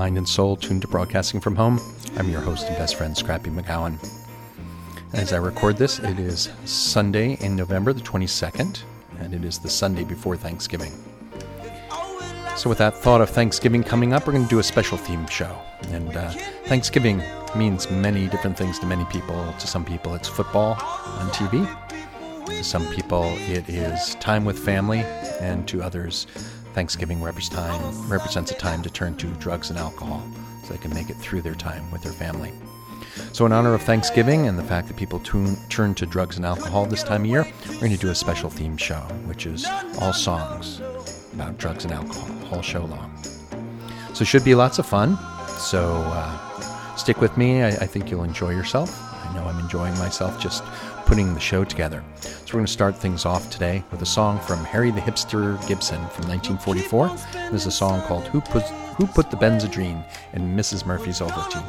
mind, and soul tuned to broadcasting from home. I'm your host and best friend, Scrappy McGowan. As I record this, it is Sunday in November the 22nd, and it is the Sunday before Thanksgiving. So, with that thought of Thanksgiving coming up, we're going to do a special theme show. And uh, Thanksgiving means many different things to many people. To some people, it's football on TV. To some people, it is time with family. And to others, Thanksgiving represents a time to turn to drugs and alcohol so they can make it through their time with their family. So, in honor of Thanksgiving and the fact that people tune, turn to drugs and alcohol this time of year, we're going to do a special theme show, which is all songs about drugs and alcohol, all show long. So, should be lots of fun. So, uh, stick with me. I, I think you'll enjoy yourself. I know I'm enjoying myself just putting the show together. So, we're going to start things off today with a song from Harry the Hipster Gibson from 1944. This is a song called Who Put, Who Put the Benzedrine in Mrs. Murphy's Ovaltine.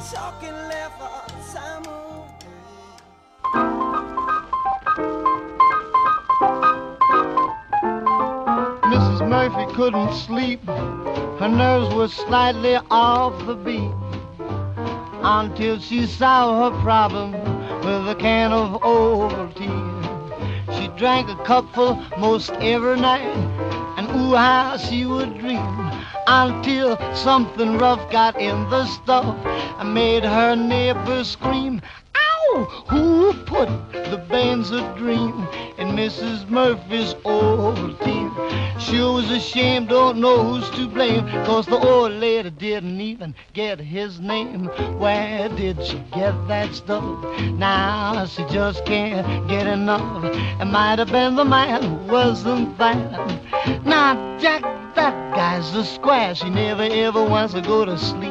Mrs. Murphy couldn't sleep. Her nerves were slightly off the beat until she saw her problem with a can of Ovaltine. She drank a cupful most every night, and ooh, how she would dream until something rough got in the stuff and made her neighbors scream. Ow! Who put the Benzedrine in Mrs. Murphy's Ovaltine? Sure was ashamed, don't know who's to blame, cause the old lady didn't even get his name. Where did she get that stuff? Now she just can't get enough. It might have been the man who wasn't there. Now, Jack, that guy's a square. She never ever wants to go to sleep.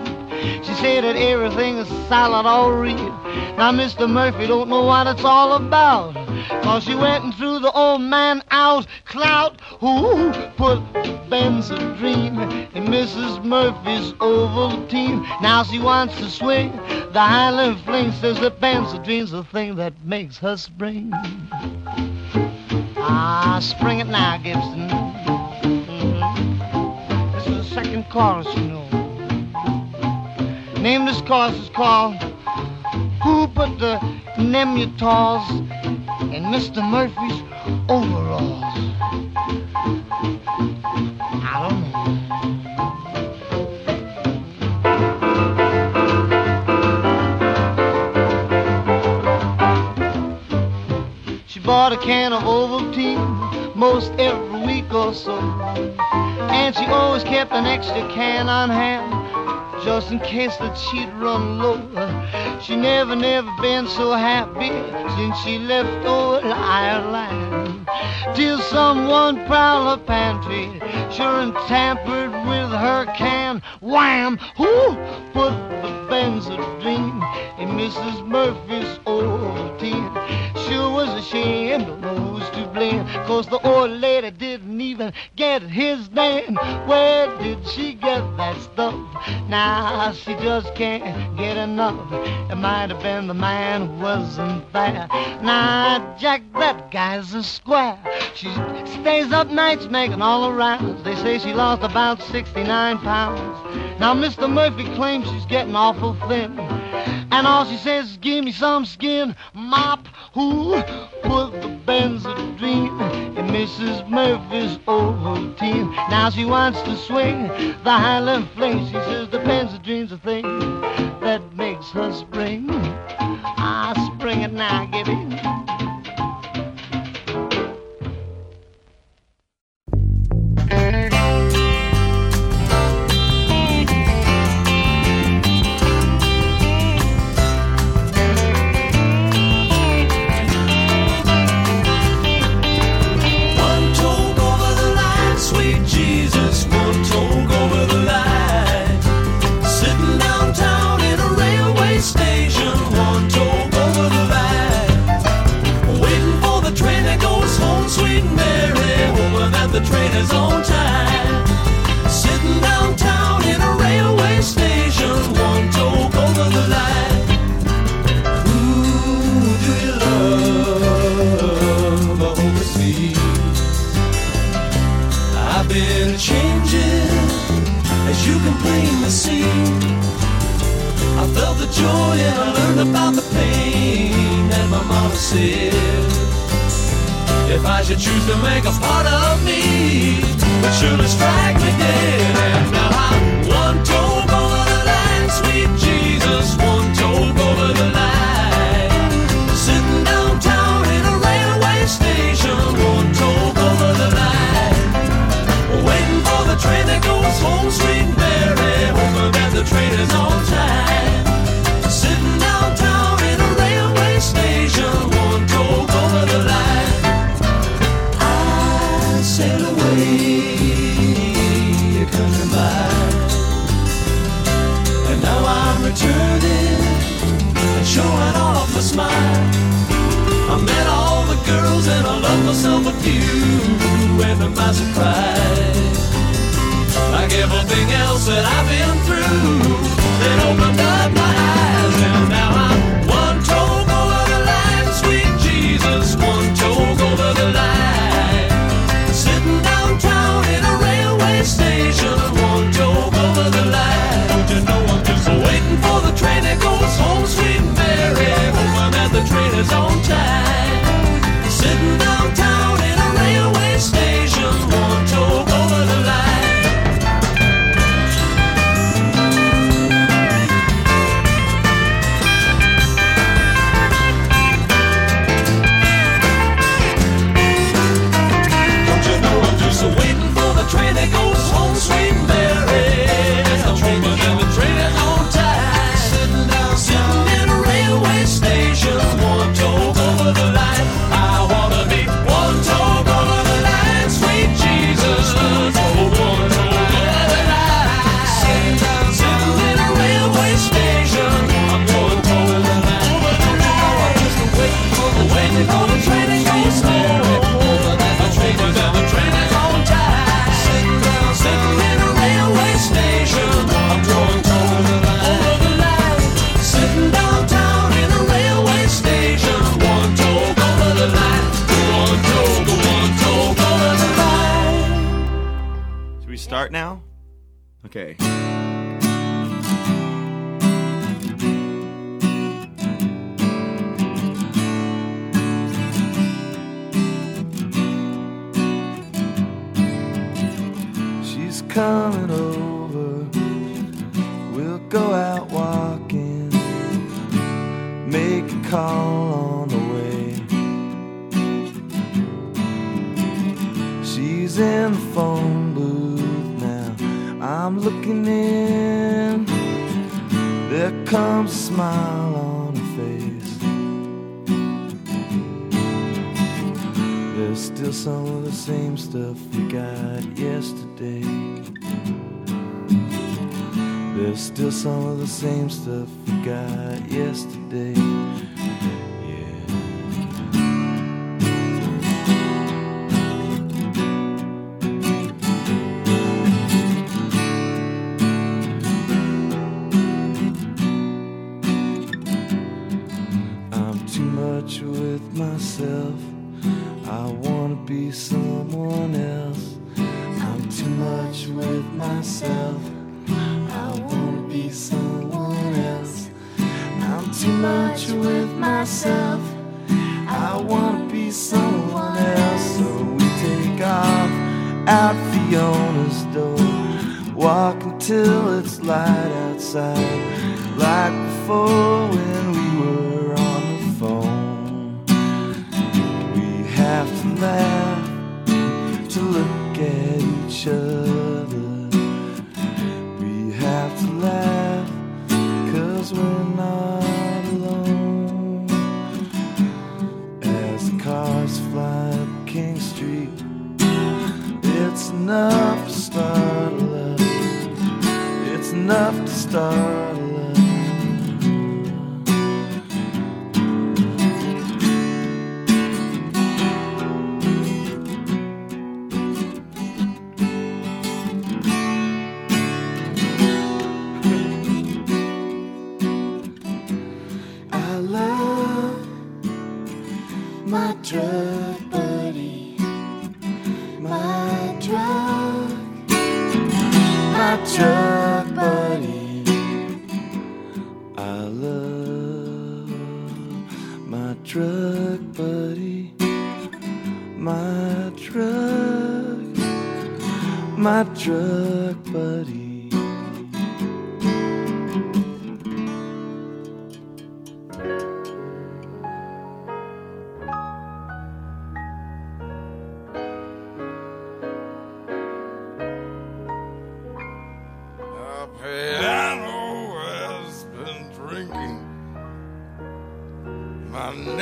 She said that everything is solid all real. Now Mr. Murphy don't know what it's all about. Cause she went and threw the old man out. Clout, who put Benzedrine in Mrs. Murphy's Ovaltine. Now she wants to swing. The Highland Fling says that dreams, the thing that makes her spring. Ah, spring it now, Gibson. Mm-hmm. This is the second chorus, you know. Name this chorus is called Who Put the Nembutals in Mr. Murphy's Overalls? I don't know. She bought a can of Ovaltine most every week or so. And she always kept an extra can on hand just in case that she'd run low. She never, never been so happy since she left old Ireland. Till someone prowled her pantry, sure and tampered with her can. Wham! Who put the Benzedrine in Mrs. Murphy's Ovaltine? Sure was ashamed, don't know who's to blame, cause the old lady didn't even get his name. Where did she get that stuff? Now she just can't get enough. It might have been the man who wasn't there. Now, Jack, that guy's a square. She stays up nights making all the rounds. They say she lost about 69 pounds. Now, Mr. Murphy claims she's getting awful thin. And all she says is, give me some skin mop. Who put the Benzedrine in Mrs. Murphy's Ovaltine? Now she wants to swing the Highland Fling. She says the Benzedrine's a thing that makes her spring. Ah, spring it now, Gibby. with the train is on time. Sitting downtown in a railway station, one toe over the line. Who do you love overseas? I've been changing, as you can plainly see. I felt the joy and I learned about the pain, and my mama said. If I should choose to make a part of me, but surely strike me dead. And now I'm one toe over the line, sweet Jesus, one toe over the line. Sitting downtown in a railway station, one toe over the line. Waiting for the train that goes home, sweet Mary, hoping that the train is on time. Sitting downtown. a smile. I met all the girls and I loved myself a few, and to my surprise, like everything else that I've been through, it opened up my eyes and now I'm. okay. the same stuff we got yesterday. Someone else, I'm too much with myself. till it's light outside, like before. stars.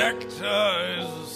Neckties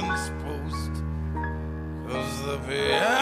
fence post. Cause the piano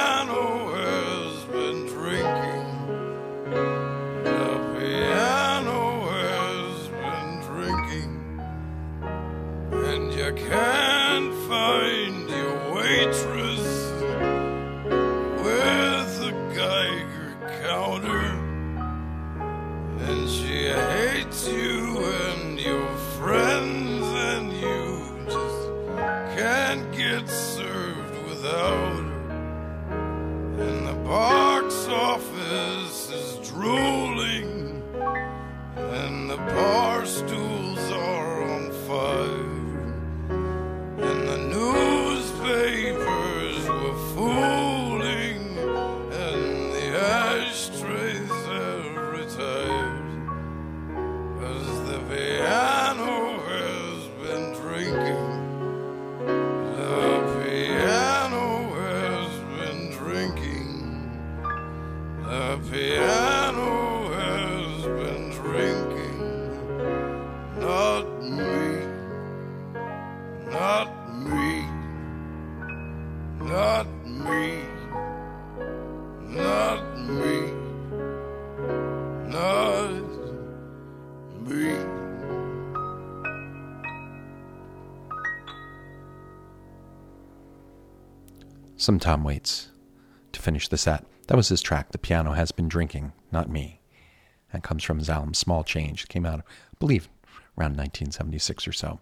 Some Tom Waits to finish the set. That was his track, The Piano Has Been Drinking, Not Me. That comes from his album Small Change. It came out, I believe, around 1976 or so.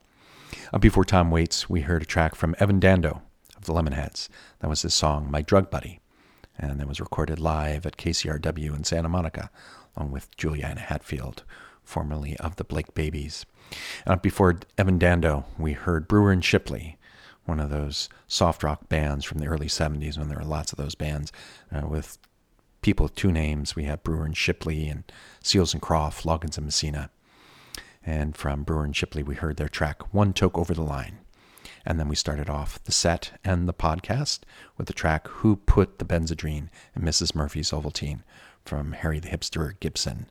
Uh, before Tom Waits, we heard a track from Evan Dando of the Lemonheads. That was his song, My Drug Buddy. And that was recorded live at KCRW in Santa Monica, along with Juliana Hatfield, formerly of the Blake Babies. Uh, before Evan Dando, we heard Brewer and Shipley, one of those soft rock bands from the early 70s when there were lots of those bands uh, with people with two names. We have Brewer and Shipley and Seals and Croft, Loggins and Messina. And from Brewer and Shipley, we heard their track One Toke Over the Line. And then we started off the set and the podcast with the track Who Put the Benzedrine in Mrs. Murphy's Ovaltine from Harry the Hipster Gibson.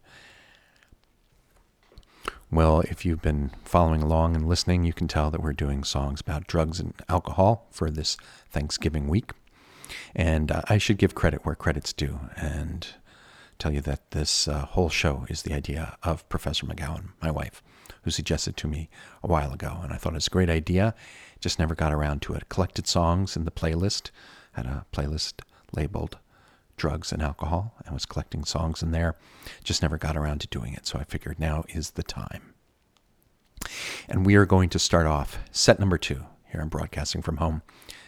Well, if you've been following along and listening, you can tell that we're doing songs about drugs and alcohol for this Thanksgiving week. And uh, I should give credit where credit's due and tell you that this uh, whole show is the idea of Professor McGowan, my wife, who suggested to me a while ago. And I thought it was a great idea, just never got around to it. Collected songs in the playlist had a playlist labeled drugs and alcohol and was collecting songs in there. Just never got around to doing it, so I figured now is the time. And we are going to start off set number two here in Broadcasting from Home.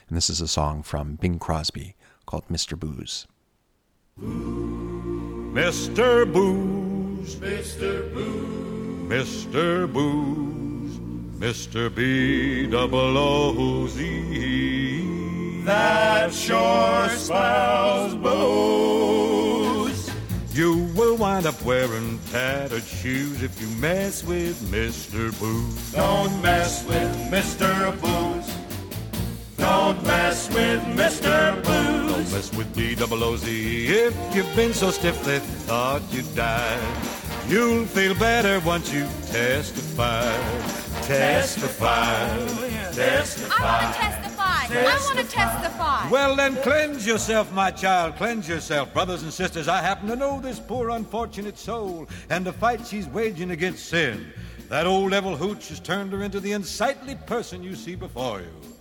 And this is a song from Bing Crosby called Mr. Booze. Mr. Booze, Mr. Booze, Mr. Booze, Mr. B double O Z. That sure spells booze. You will wind up wearing tattered shoes if you mess with Mr. Booze. Don't mess with Mr. Booze. Don't mess with Mr. Booze. Don't mess with D double O Z. If you've been so stiff they thought you'd die, you'll feel better once you testify. Testify. Testify. To testify. I want to testify. Well, then cleanse yourself, my child. Cleanse yourself. Brothers and sisters, I happen to know this poor unfortunate soul and the fight she's waging against sin. That old devil hooch has turned her into the unsightly person you see before you.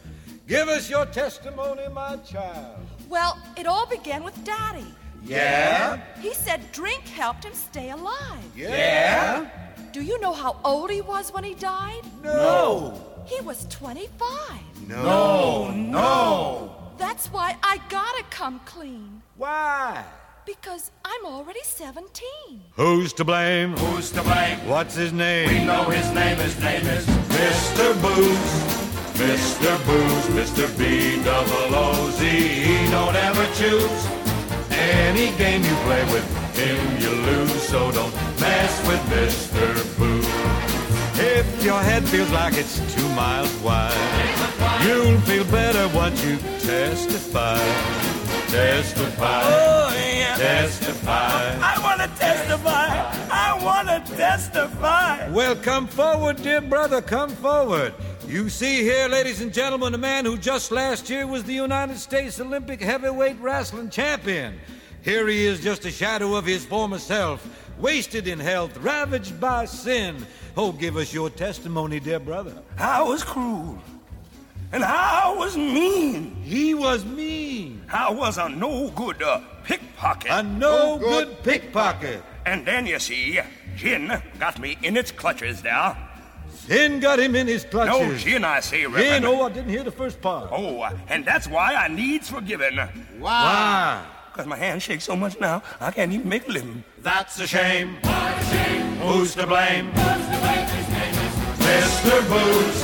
Give us your testimony, my child. Well, it all began with Daddy. Yeah? He said drink helped him stay alive. Yeah? Do you know how old he was when he died? No. He was 25. No, no. That's why I gotta come clean. Why? Because I'm already 17. Who's to blame? Who's to blame? What's his name? We know his name. His name is Mr. Booze. Mr. Booze, Mr. B double O Z. He don't ever choose. Any game you play with him, you lose. So don't mess with Mr. Booze. If your head feels like it's two miles wide, you'll feel better once you testify. Testify. Oh, yeah. Testify. I want to testify. I want to testify. Well, come forward, dear brother, come forward. You see here, ladies and gentlemen, a man who just last year was the United States Olympic heavyweight wrestling champion. Here he is, just a shadow of his former self, wasted in health, ravaged by sin. Oh, give us your testimony, dear brother. I was cruel. And I was mean. He was mean, I was a no good uh, pickpocket. a no good pickpocket. and then you see, Gin got me in its clutches there. Sin got him in his clutches. No, clutches. Gin, I say, Sin, Reverend. oh, I didn't hear the first part. Oh, and that's why I needs forgiving. Why? Because my hand shakes so much now, I can't even make a living. That's a shame. What a shame. Who's to blame? Mr. Booze.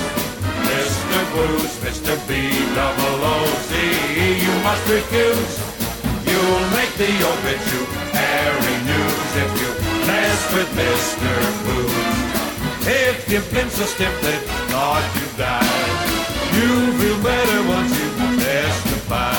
Mr. Booze, Mr. B double O Z. You must refuse. You'll make the obituary news if you mess with Mr. Booze. If you've been so stiff they thought you died, you'll feel better once you testify.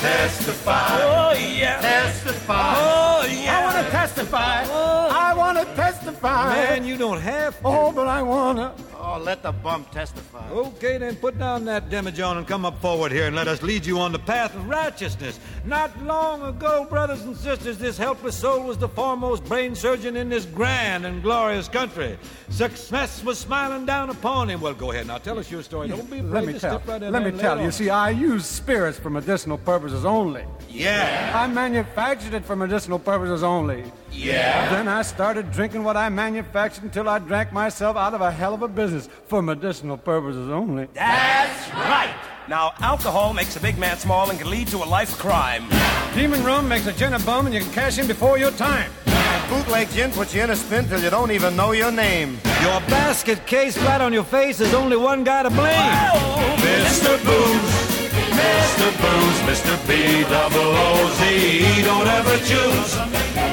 Testify. Oh, yeah. Testify. Oh, yeah. I want to testify. Oh. I want to testify. Man, you don't have to. Oh, but I want to. Let the bump testify. Okay, then put down that demijohn and come up forward here and let us lead you on the path of righteousness. Not long ago, brothers and sisters, this helpless soul was the foremost brain surgeon in this grand and glorious country. Success was smiling down upon him. Well, go ahead now, tell us your story. Don't be afraid Let me to tell. step right in Let me tell you. on. See, I use spirits for medicinal purposes only. Yeah. I manufactured it for medicinal purposes only. Yeah. Then I started drinking what I manufactured until I drank myself out of a hell of a business for medicinal purposes only. That's right. Now, alcohol makes a big man small and can lead to a life of crime. Demon rum makes a gin a bum and you can cash in before your time. Bootleg gin puts you in a spin till you don't even know your name. Your basket case flat on your face, there's only one guy to blame. Mr. Booze, Mr. Booze, Mr. B double O Z. Don't ever choose,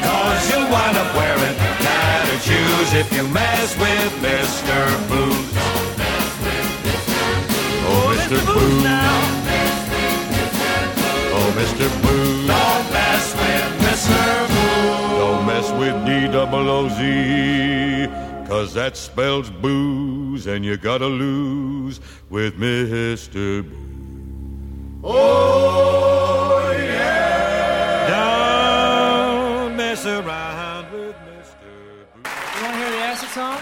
cause you'll wind up wearing tattered shoes if you mess with Mr. Booze. Oh, oh Mr. Booze. Oh, Mr. Booze. Don't mess with Mr. Booze. Don't mess with D double O Z. Cause that spells booze, and you gotta lose with Mr. Booze. Oh, yeah. Don't mess around with Mr. You want to hear the acid song?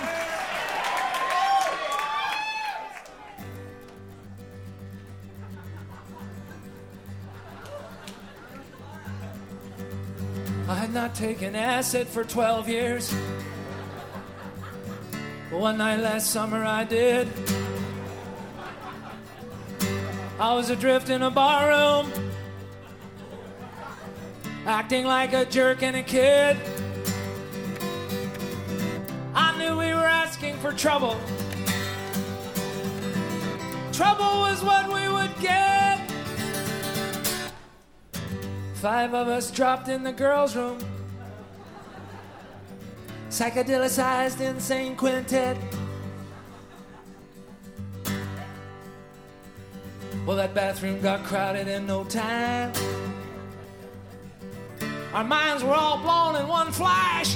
I had not taken acid for 12 years. But one night last summer I did. I was adrift in a barroom, acting like a jerk and a kid. I knew we were asking for trouble. Trouble was what we would get. Five of us dropped in the girls' room. Psychedelicized insane quintet. Well, that bathroom got crowded in no time. Our minds were all blown in one flash.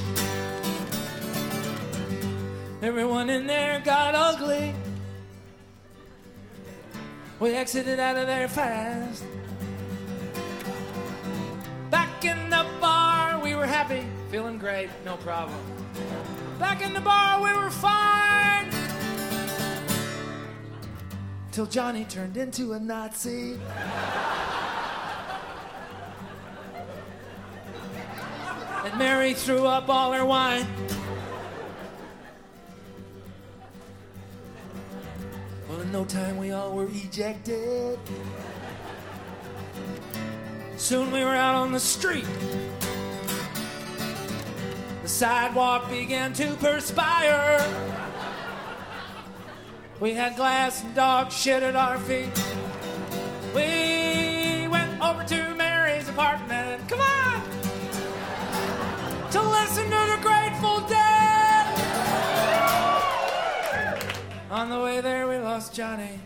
Everyone in there got ugly. We exited out of there fast. Back in the bar, we were happy, feeling great, no problem. Back in the bar, we were fine. Till Johnny turned into a Nazi. and Mary threw up all her wine. Well, in no time, we all were ejected. Soon we were out on the street. The sidewalk began to perspire. We had glass and dog shit at our feet. We went over to Mary's apartment. Come on! To listen to the Grateful Dead. On the way there, we lost Johnny.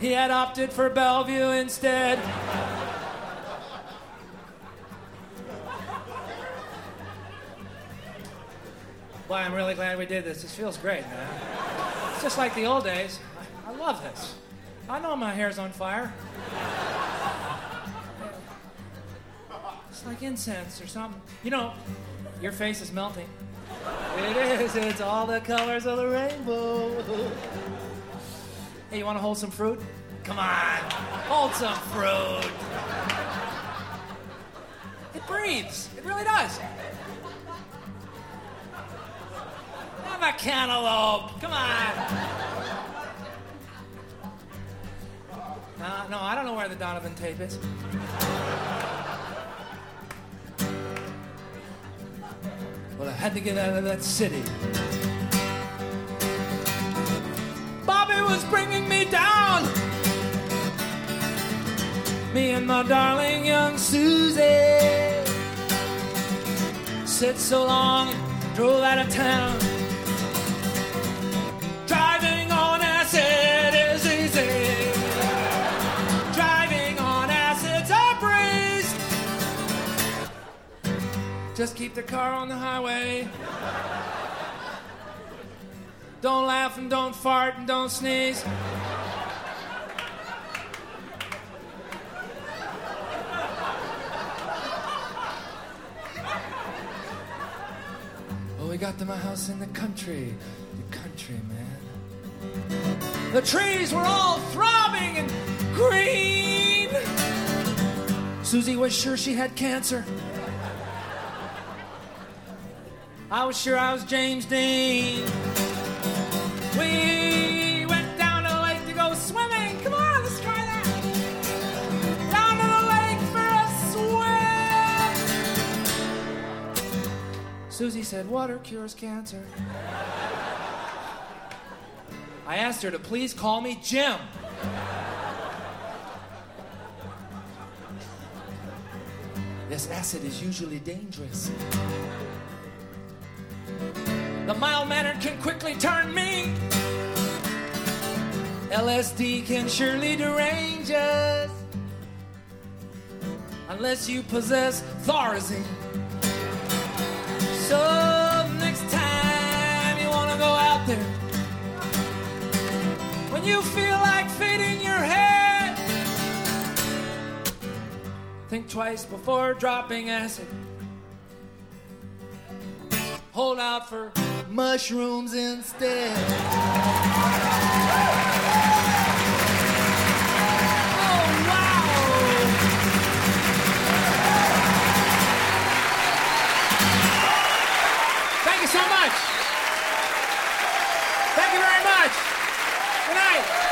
He had opted for Bellevue instead. Boy, I'm really glad we did this. This feels great, man. It's just like the old days. I, I love this. I know my hair's on fire. It's like incense or something. You know, your face is melting. It is. It's all the colors of the rainbow. Hey, you want to hold some fruit? Come on, hold some fruit. It breathes. It really does. Have a cantaloupe. Come on. Uh, no, I don't know where the Donovan tape is. Well, I had to get out of that city. Bobby was bringing me down. Me and my darling young Susie. Sit so long, drove out of town. Just keep the car on the highway. Don't laugh and don't fart and don't sneeze. Well, we got to my house in the country. The country, man. The trees were all throbbing and green. Susie was sure she had cancer. I was sure I was James Dean. We went down to the lake to go swimming. Come on, let's try that. Down to the lake for a swim. Susie said, Water cures cancer. I asked her to please call me Jim. This acid is usually dangerous. The mild mannered can quickly turn me. LSD can surely derange us. Unless you possess Thorazine. So next time you wanna go out there, when you feel like fading your head, think twice before dropping acid hold out for mushrooms instead. Oh, Thank you so much. Thank you very much. Good night.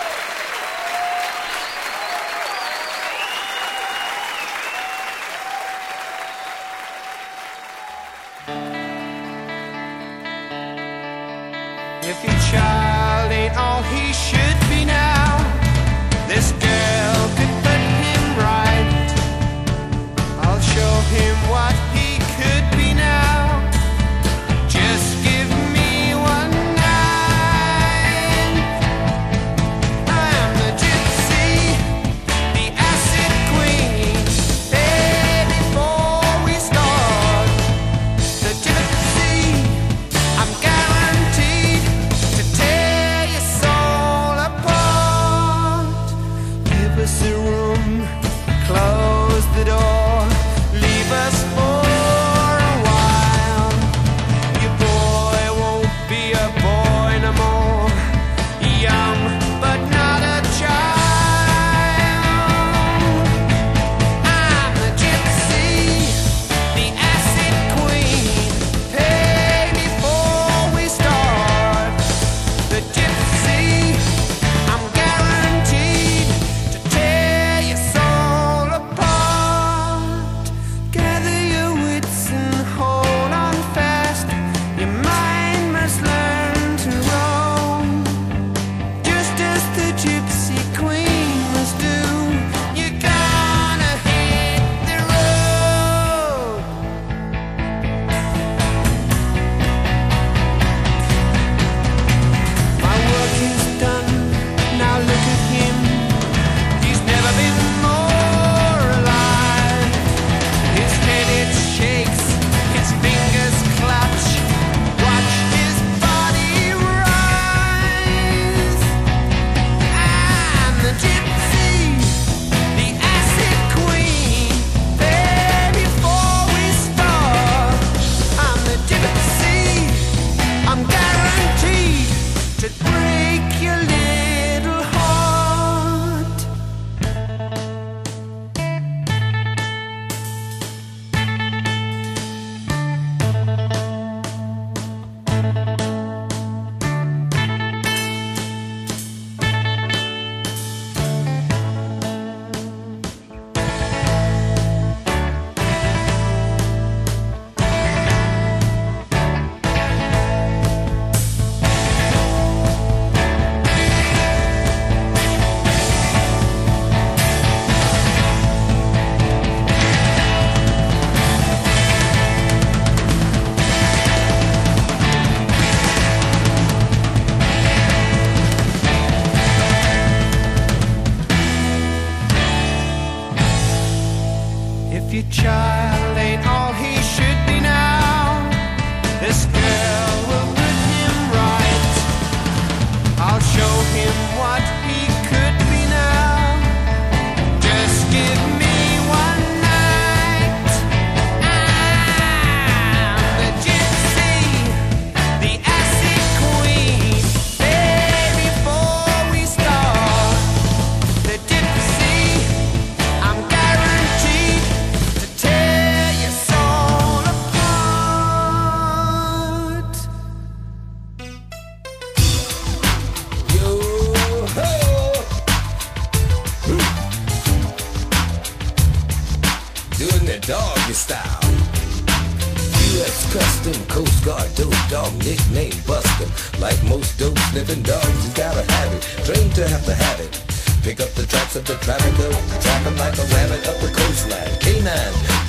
Of the traffic, go trapping like a rabbit up the coastline. K9,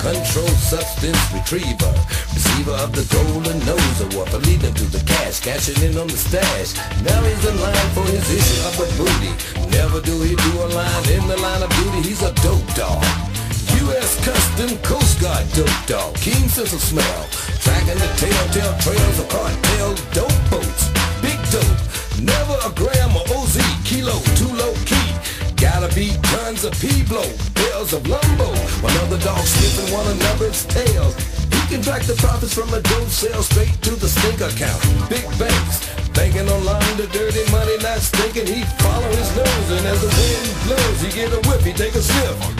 control substance retriever, receiver of the golden nose award for leading to the cash, cashing in on the stash. Now he's in line for his issue of a booty. Never do he do a line in the line of duty. He's a dope dog. U.S. Custom Coast Guard dope dog, keen sense of smell, tracking the telltale trails of cartel dope boats. Big dope, never a gram of OZ, kilo, too low key. Gotta be tons of P-blow, bells of lumbo, while other dogs sniffing one another's tails. He can track the profits from a dope sale straight to the stink account. Big banks, banking on line the dirty money, not stinking. He follow his nose, and as the wind blows, he get a whiff, he take a sniff.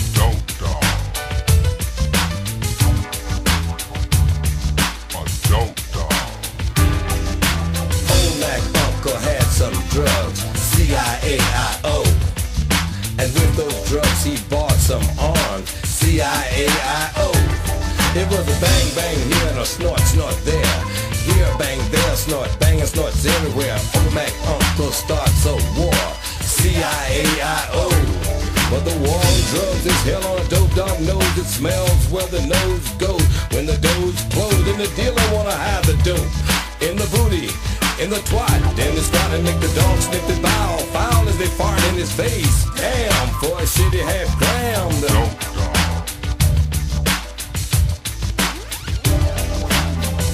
And with those drugs he bought some arms, C-I-A-I-O. It was a bang bang here and a snort snort there. Here bang there snort, bang and snorts everywhere. Mac Uncle starts a war, C-I-A-I-O. But the war on drugs is hell on a dope dog nose. It smells where the nose goes. When the doors close and the dealer wanna hide the dope in the booty in the twat. They start to make the dog sniff the bow. Foul as they fart in his face. Damn, for a shitty half gram.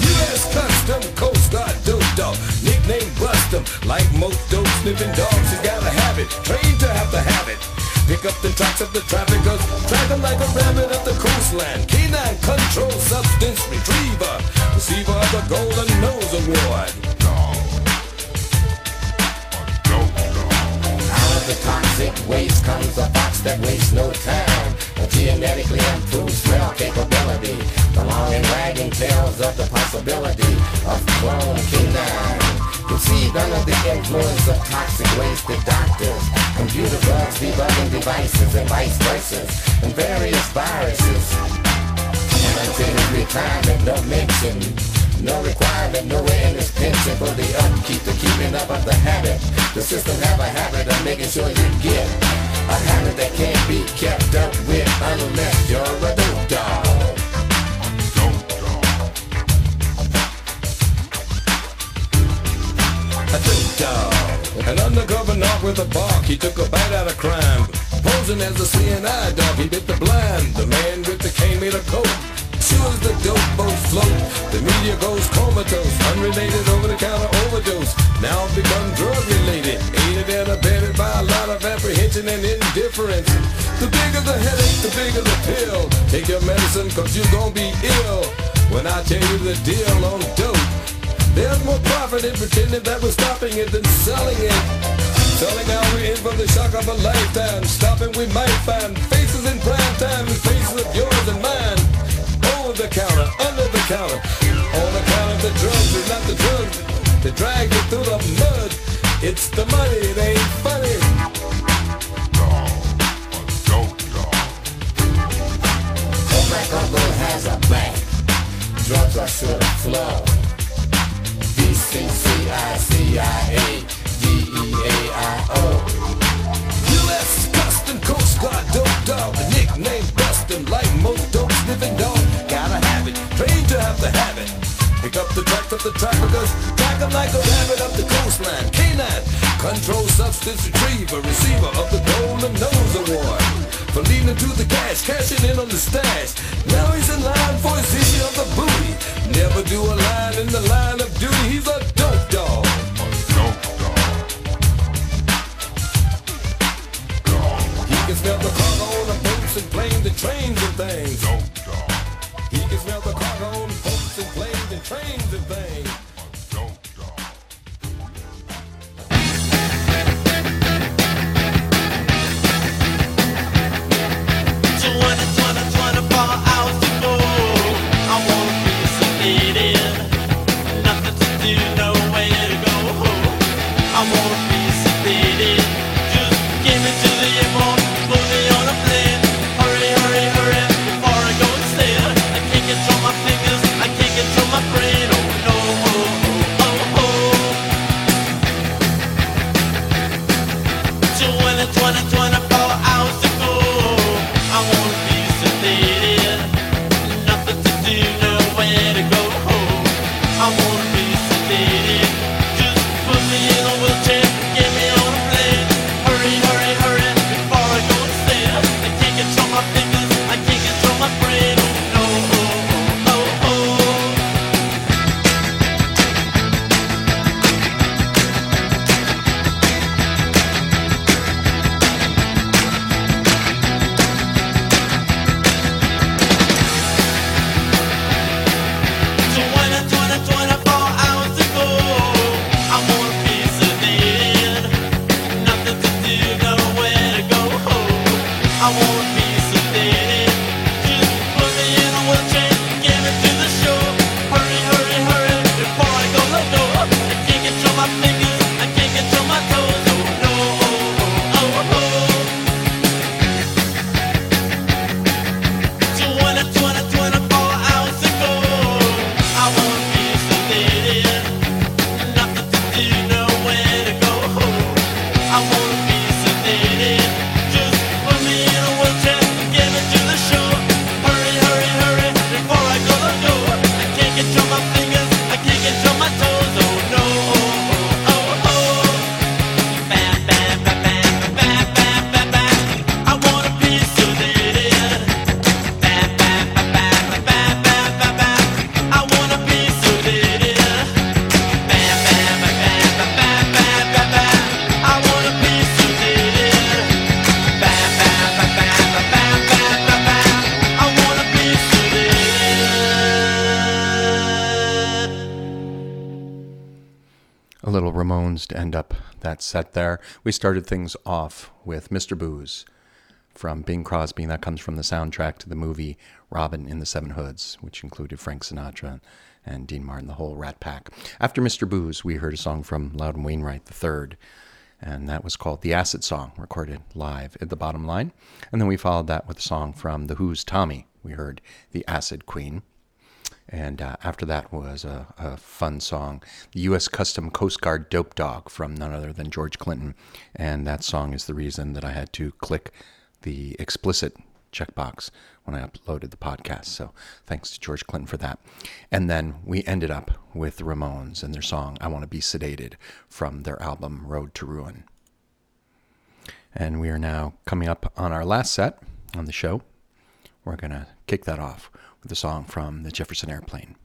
U.S. Custom Coast Guard dope dog. Nickname Bust 'em. Like most dope sniffing dogs, you gotta have it. Trained to have to have it. Pick up the tracks of the traffickers, them like a rabbit up the coastline. Canine control substance retriever, receiver of the Golden Nose Award. The toxic waste comes a box that wastes no time. A genetically improved smell capability. The long and wagging tales of the possibility of clone canine. Conceived under the influence of toxic wasted doctors, computer bugs, debugging devices, and vice versa, and various viruses. And until retirement, no mention. No requirement, in his pension for the upkeep, the keeping up of the habit. The system have a habit of making sure you get a habit that can't be kept up with unless you're a dope dog. a dope dog. An undercover knock with a bark, he took a bite out of crime. Posing as a seeing eye dog, he bit the blind. The man with the cane made a coat. Soon as the dope boats float, the media goes comatose. Unrelated over-the-counter overdose. Now become drug-related. Aided and abetted by a lot of apprehension and indifference. The bigger the headache, the bigger the pill. Take your medicine cause you're gonna be ill. When I tell you the deal on dope, there's more profit in pretending that we're stopping it than selling it. Selling out, we're in for the shock of a lifetime. Stopping, we might find faces in prime time faces of yours and mine. The counter, under the counter. On the count of the drugs, it's not the drugs that drag you through the mud. It's the money, it ain't funny. My uncle has a bank. Drugs are sure to flow. B-C-C-I-C-I-A-D-E-A-I-O. U.S. Custom Coast Guard dope dog. The nickname Bustin' like most dope sniffing dog. To have to have it. Pick up the track of the traffickers, track 'em like a rabbit up the coastline. Canine, control substance retriever, receiver of the Golden Nose Award. For leading to the cash, cashing in on the stash. Now he's in line for his issue of the booty. Never do a line in the line of duty. He's a dope dog. He can smell the cargo on the boats and planes and trains and things. Smell the cargo on boats and planes and trains and things. Set there. We started things off with Mr. Booze from Bing Crosby, and that comes from the soundtrack to the movie Robin and the Seven Hoods, which included Frank Sinatra and Dean Martin, the whole Rat Pack. After Mr. Booze, we heard a song from Loudon Wainwright III, and that was called The Acid Song, recorded live at the bottom line. And then we followed that with a song from The Who's Tommy. We heard The Acid Queen. And uh, after that was a, a, fun song, the U.S. Custom Coast Guard Dope Dog from none other than George Clinton. And that song is the reason that I had to click the explicit checkbox when I uploaded the podcast. So thanks to George Clinton for that. And then we ended up with the Ramones and their song I Want to Be Sedated from their album Road to Ruin. And we are now coming up on our last set on the show. We're going to kick that off with song from the Jefferson Airplane.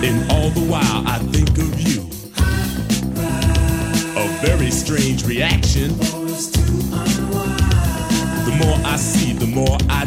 And all the while I think of you. A very strange reaction. The more I see, the more I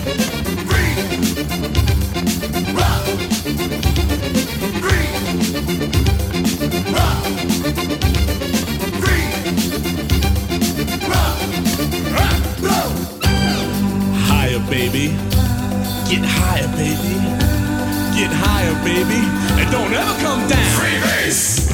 baby. Get higher, baby. Get higher, baby. And don't ever come down. Freebase.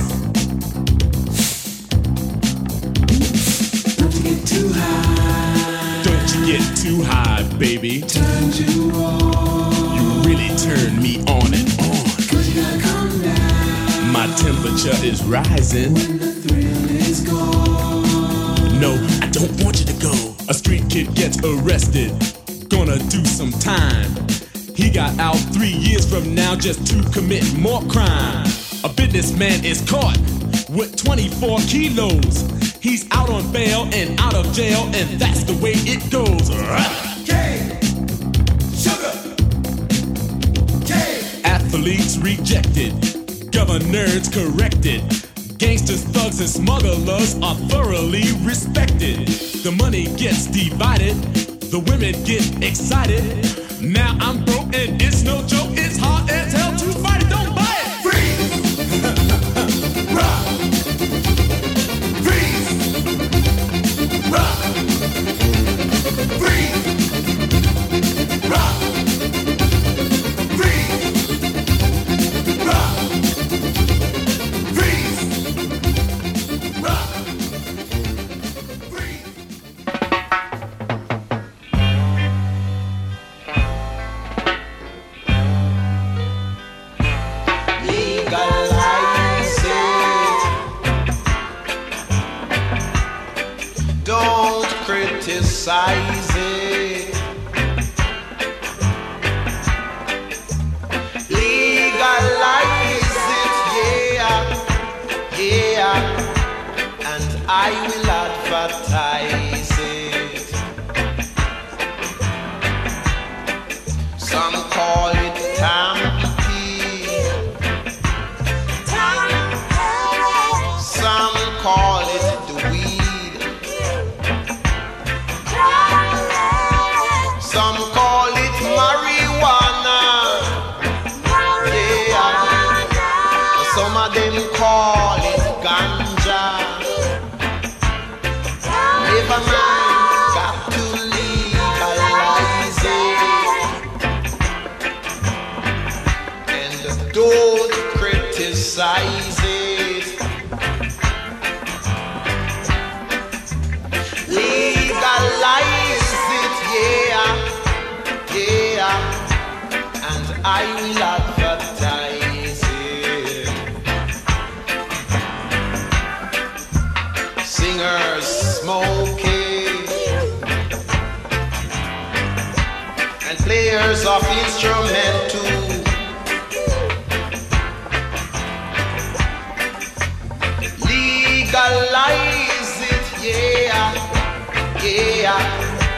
Don't you get too high. Don't you get too high, baby. Turns you on. You really turn me on and on. Cause you gotta come down. My temperature is rising. When the thrill is gone. No, I don't want you to go. A street kid gets arrested. Gonna do some time. He got out three years from now just to commit more crime. A businessman is caught with 24 kilos. He's out on bail and out of jail, and that's the way it goes. K. Sugar. Athletes rejected, governors corrected. Gangsters, thugs, and smugglers are thoroughly respected. The money gets divided, the women get excited. Now I'm broke and it's no joke, it's hard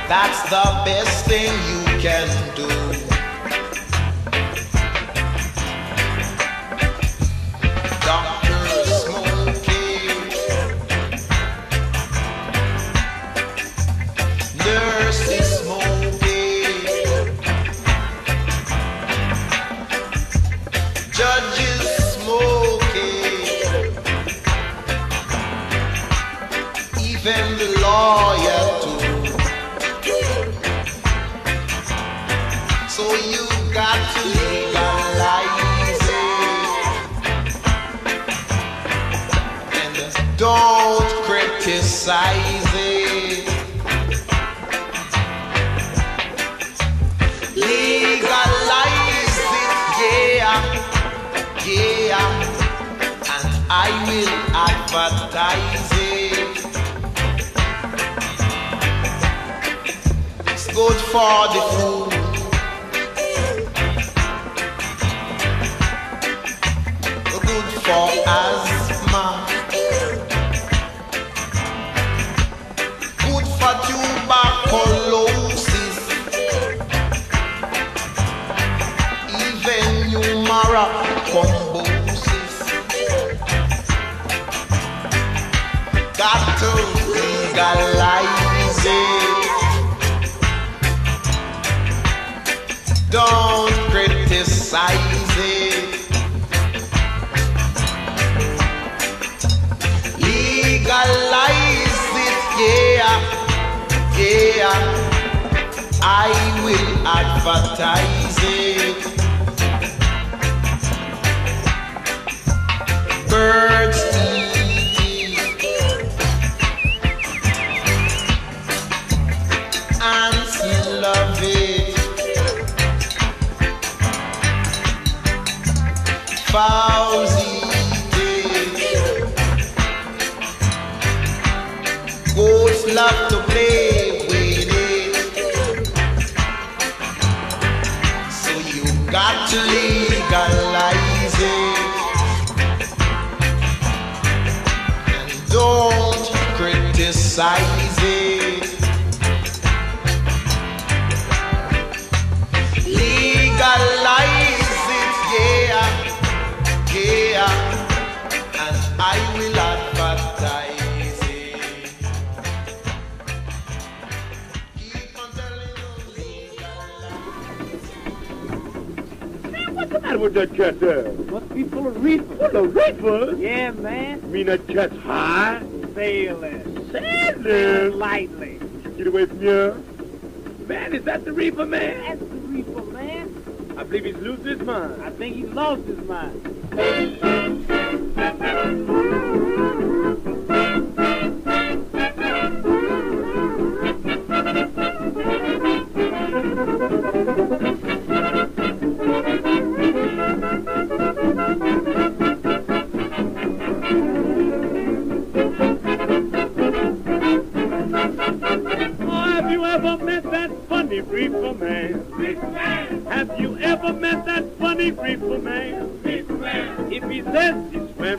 That's the best thing you can do. Criticize. Legalize it, yeah, yeah, and I will advertise it. It's good for the food. Good for asthma. It. Legalize it, yeah, yeah. I will advertise it. Birds criticize it. Legalize it, yeah, yeah. And I will advertise it. What's the matter with that cat there? Must be full of reefer. Full of reefer? Yeah, man. You mean that cat's high? Sailing. Sailing? lightly. Get away from here. Man, is that the reefer man? That's the reefer, man. I believe he's losing his mind. I think he lost his mind.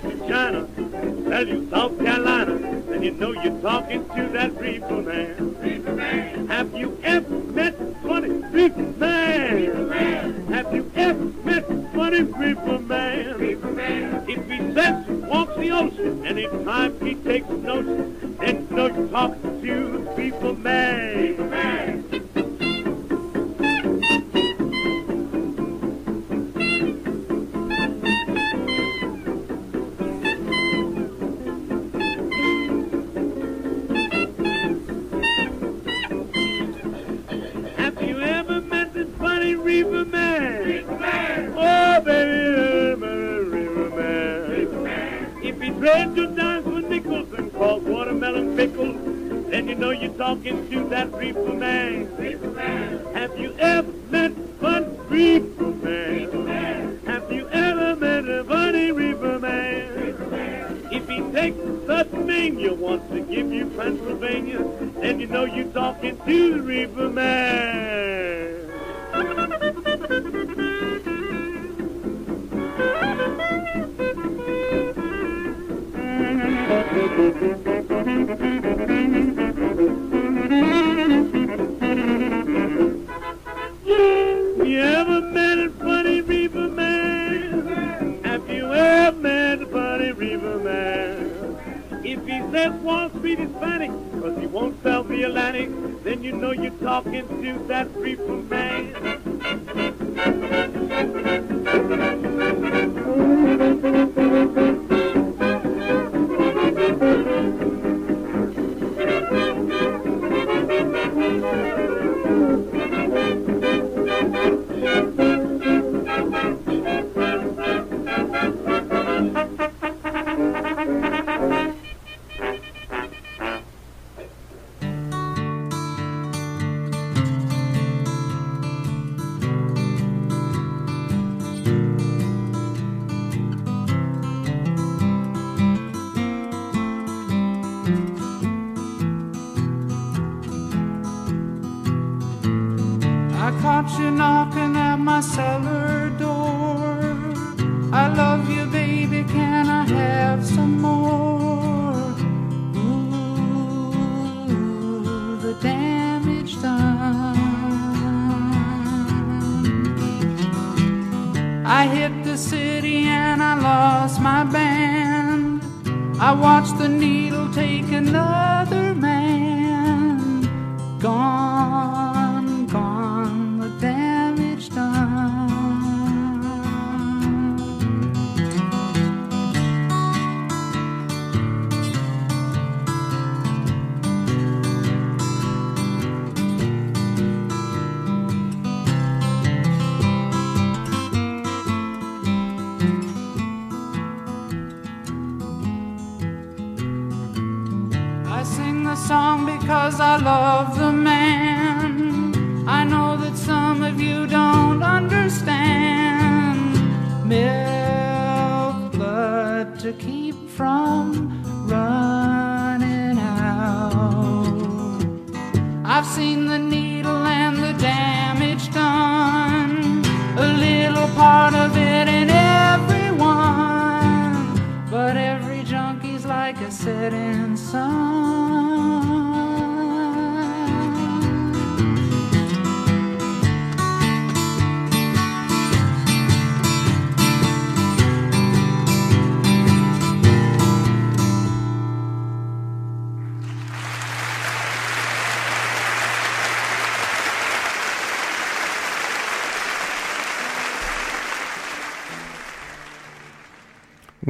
To China, tell you South Carolina, then you know you're talking to that reefer man. Man. Have you ever met funny reefer man? Man. Have you ever met funny reefer man? Man. If he says he walks the ocean, anytime he takes notion, then you know you're talking to. Reefer man.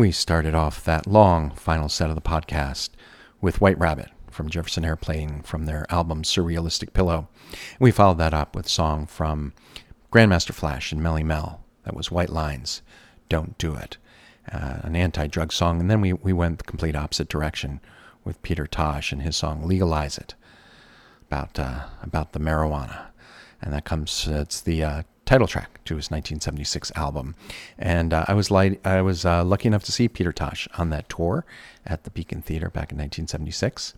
We started off that long final set of the podcast with White Rabbit from Jefferson Airplane from their album Surrealistic Pillow. We followed that up with song from Grandmaster Flash and Melle Mel. That was White Lines, Don't Do It, uh, an anti drug song. And then we, we went the complete opposite direction with Peter Tosh and his song Legalize It about, uh, about the marijuana. And that comes, it's the uh, title track to his 1976 album. And uh, I was light, I was uh, lucky enough to see Peter Tosh on that tour at the Beacon Theater back in 1976.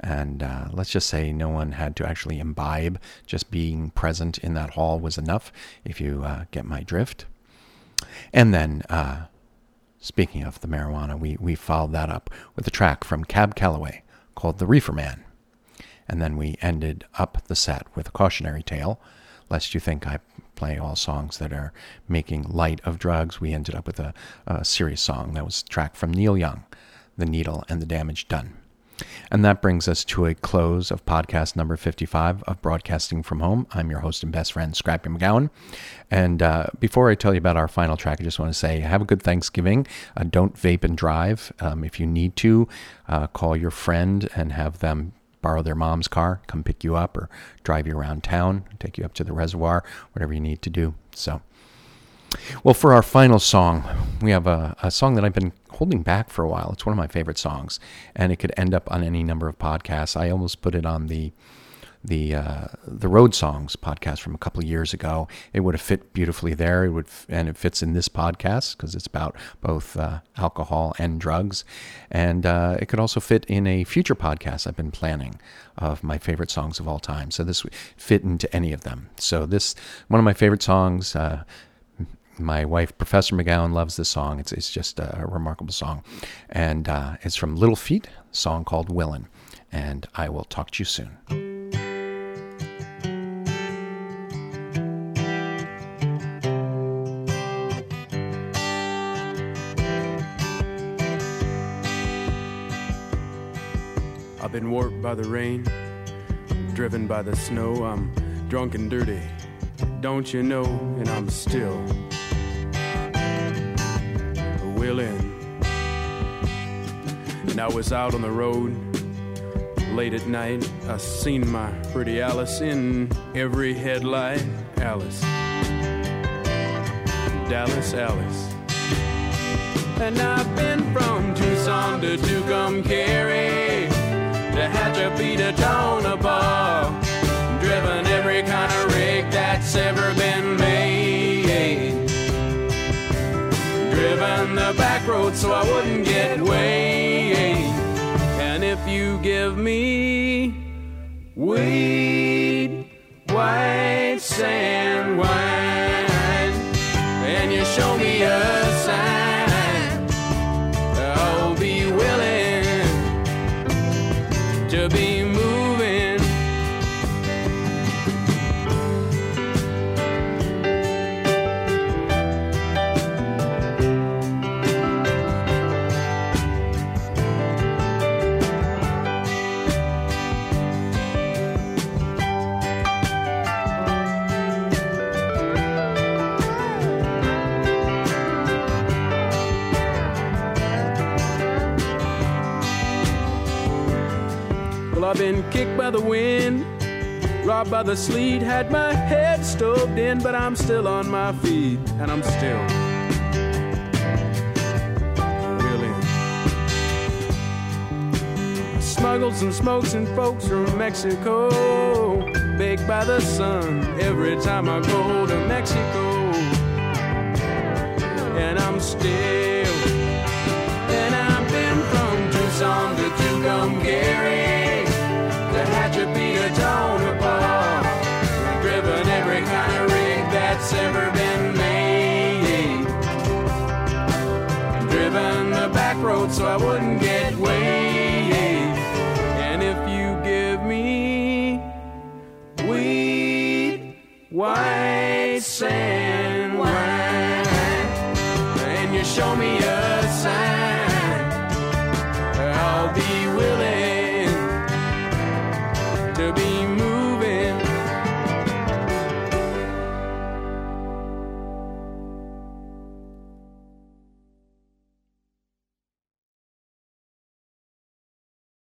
And uh, let's just say no one had to actually imbibe. Just being present in that hall was enough, if you uh, get my drift. And then, uh, speaking of the marijuana, we, we followed that up with a track from Cab Calloway called The Reefer Man. And then we ended up the set with a cautionary tale, lest you think I play all songs that are making light of drugs. We ended up with a, a serious song that was a track from Neil Young, The Needle and the Damage Done. And that brings us to a close of podcast number 55 of Broadcasting from Home. I'm your host and best friend, Scrappy McGowan. And uh, before I tell you about our final track, I just want to say have a good Thanksgiving. Uh, don't vape and drive. Um, if you need to, uh, call your friend and have them borrow their mom's car, come pick you up, or drive you around town, take you up to the reservoir, whatever you need to do. So. Well, for our final song, we have a, a, song that I've been holding back for a while. It's one of my favorite songs, and it could end up on any number of podcasts. I almost put it on the the uh, the Road Songs podcast from a couple of years ago. It would have fit beautifully there. It would, f- and it fits in this podcast because it's about both uh, alcohol and drugs, and uh, it could also fit in a future podcast I've been planning of my favorite songs of all time. So this would fit into any of them. So this one of my favorite songs. Uh, my wife, Professor McGowan, loves this song. It's, it's just a remarkable song. And uh, it's from Little Feat, a song called Willin'. And I will talk to you soon. Been warped by the rain, driven by the snow. I'm drunk and dirty, don't you know? And I'm still a willing. And I was out on the road late at night. I seen my pretty Alice in every headlight. Alice, Dallas, Alice. And I've been from Tucson to Tucumcari to Tehachapi to Tonopah. Driven every kind of rig that's ever been made. Driven the back road so I wouldn't get weighed. And if you give me weed, white sand wine, by the sleet, had my head stoved in, but I'm still on my feet, and I'm still. Smuggled some smokes and folks from Mexico, baked by the sun every time I go to Mexico, and I'm still. And I've been from Tucson to Tucumcari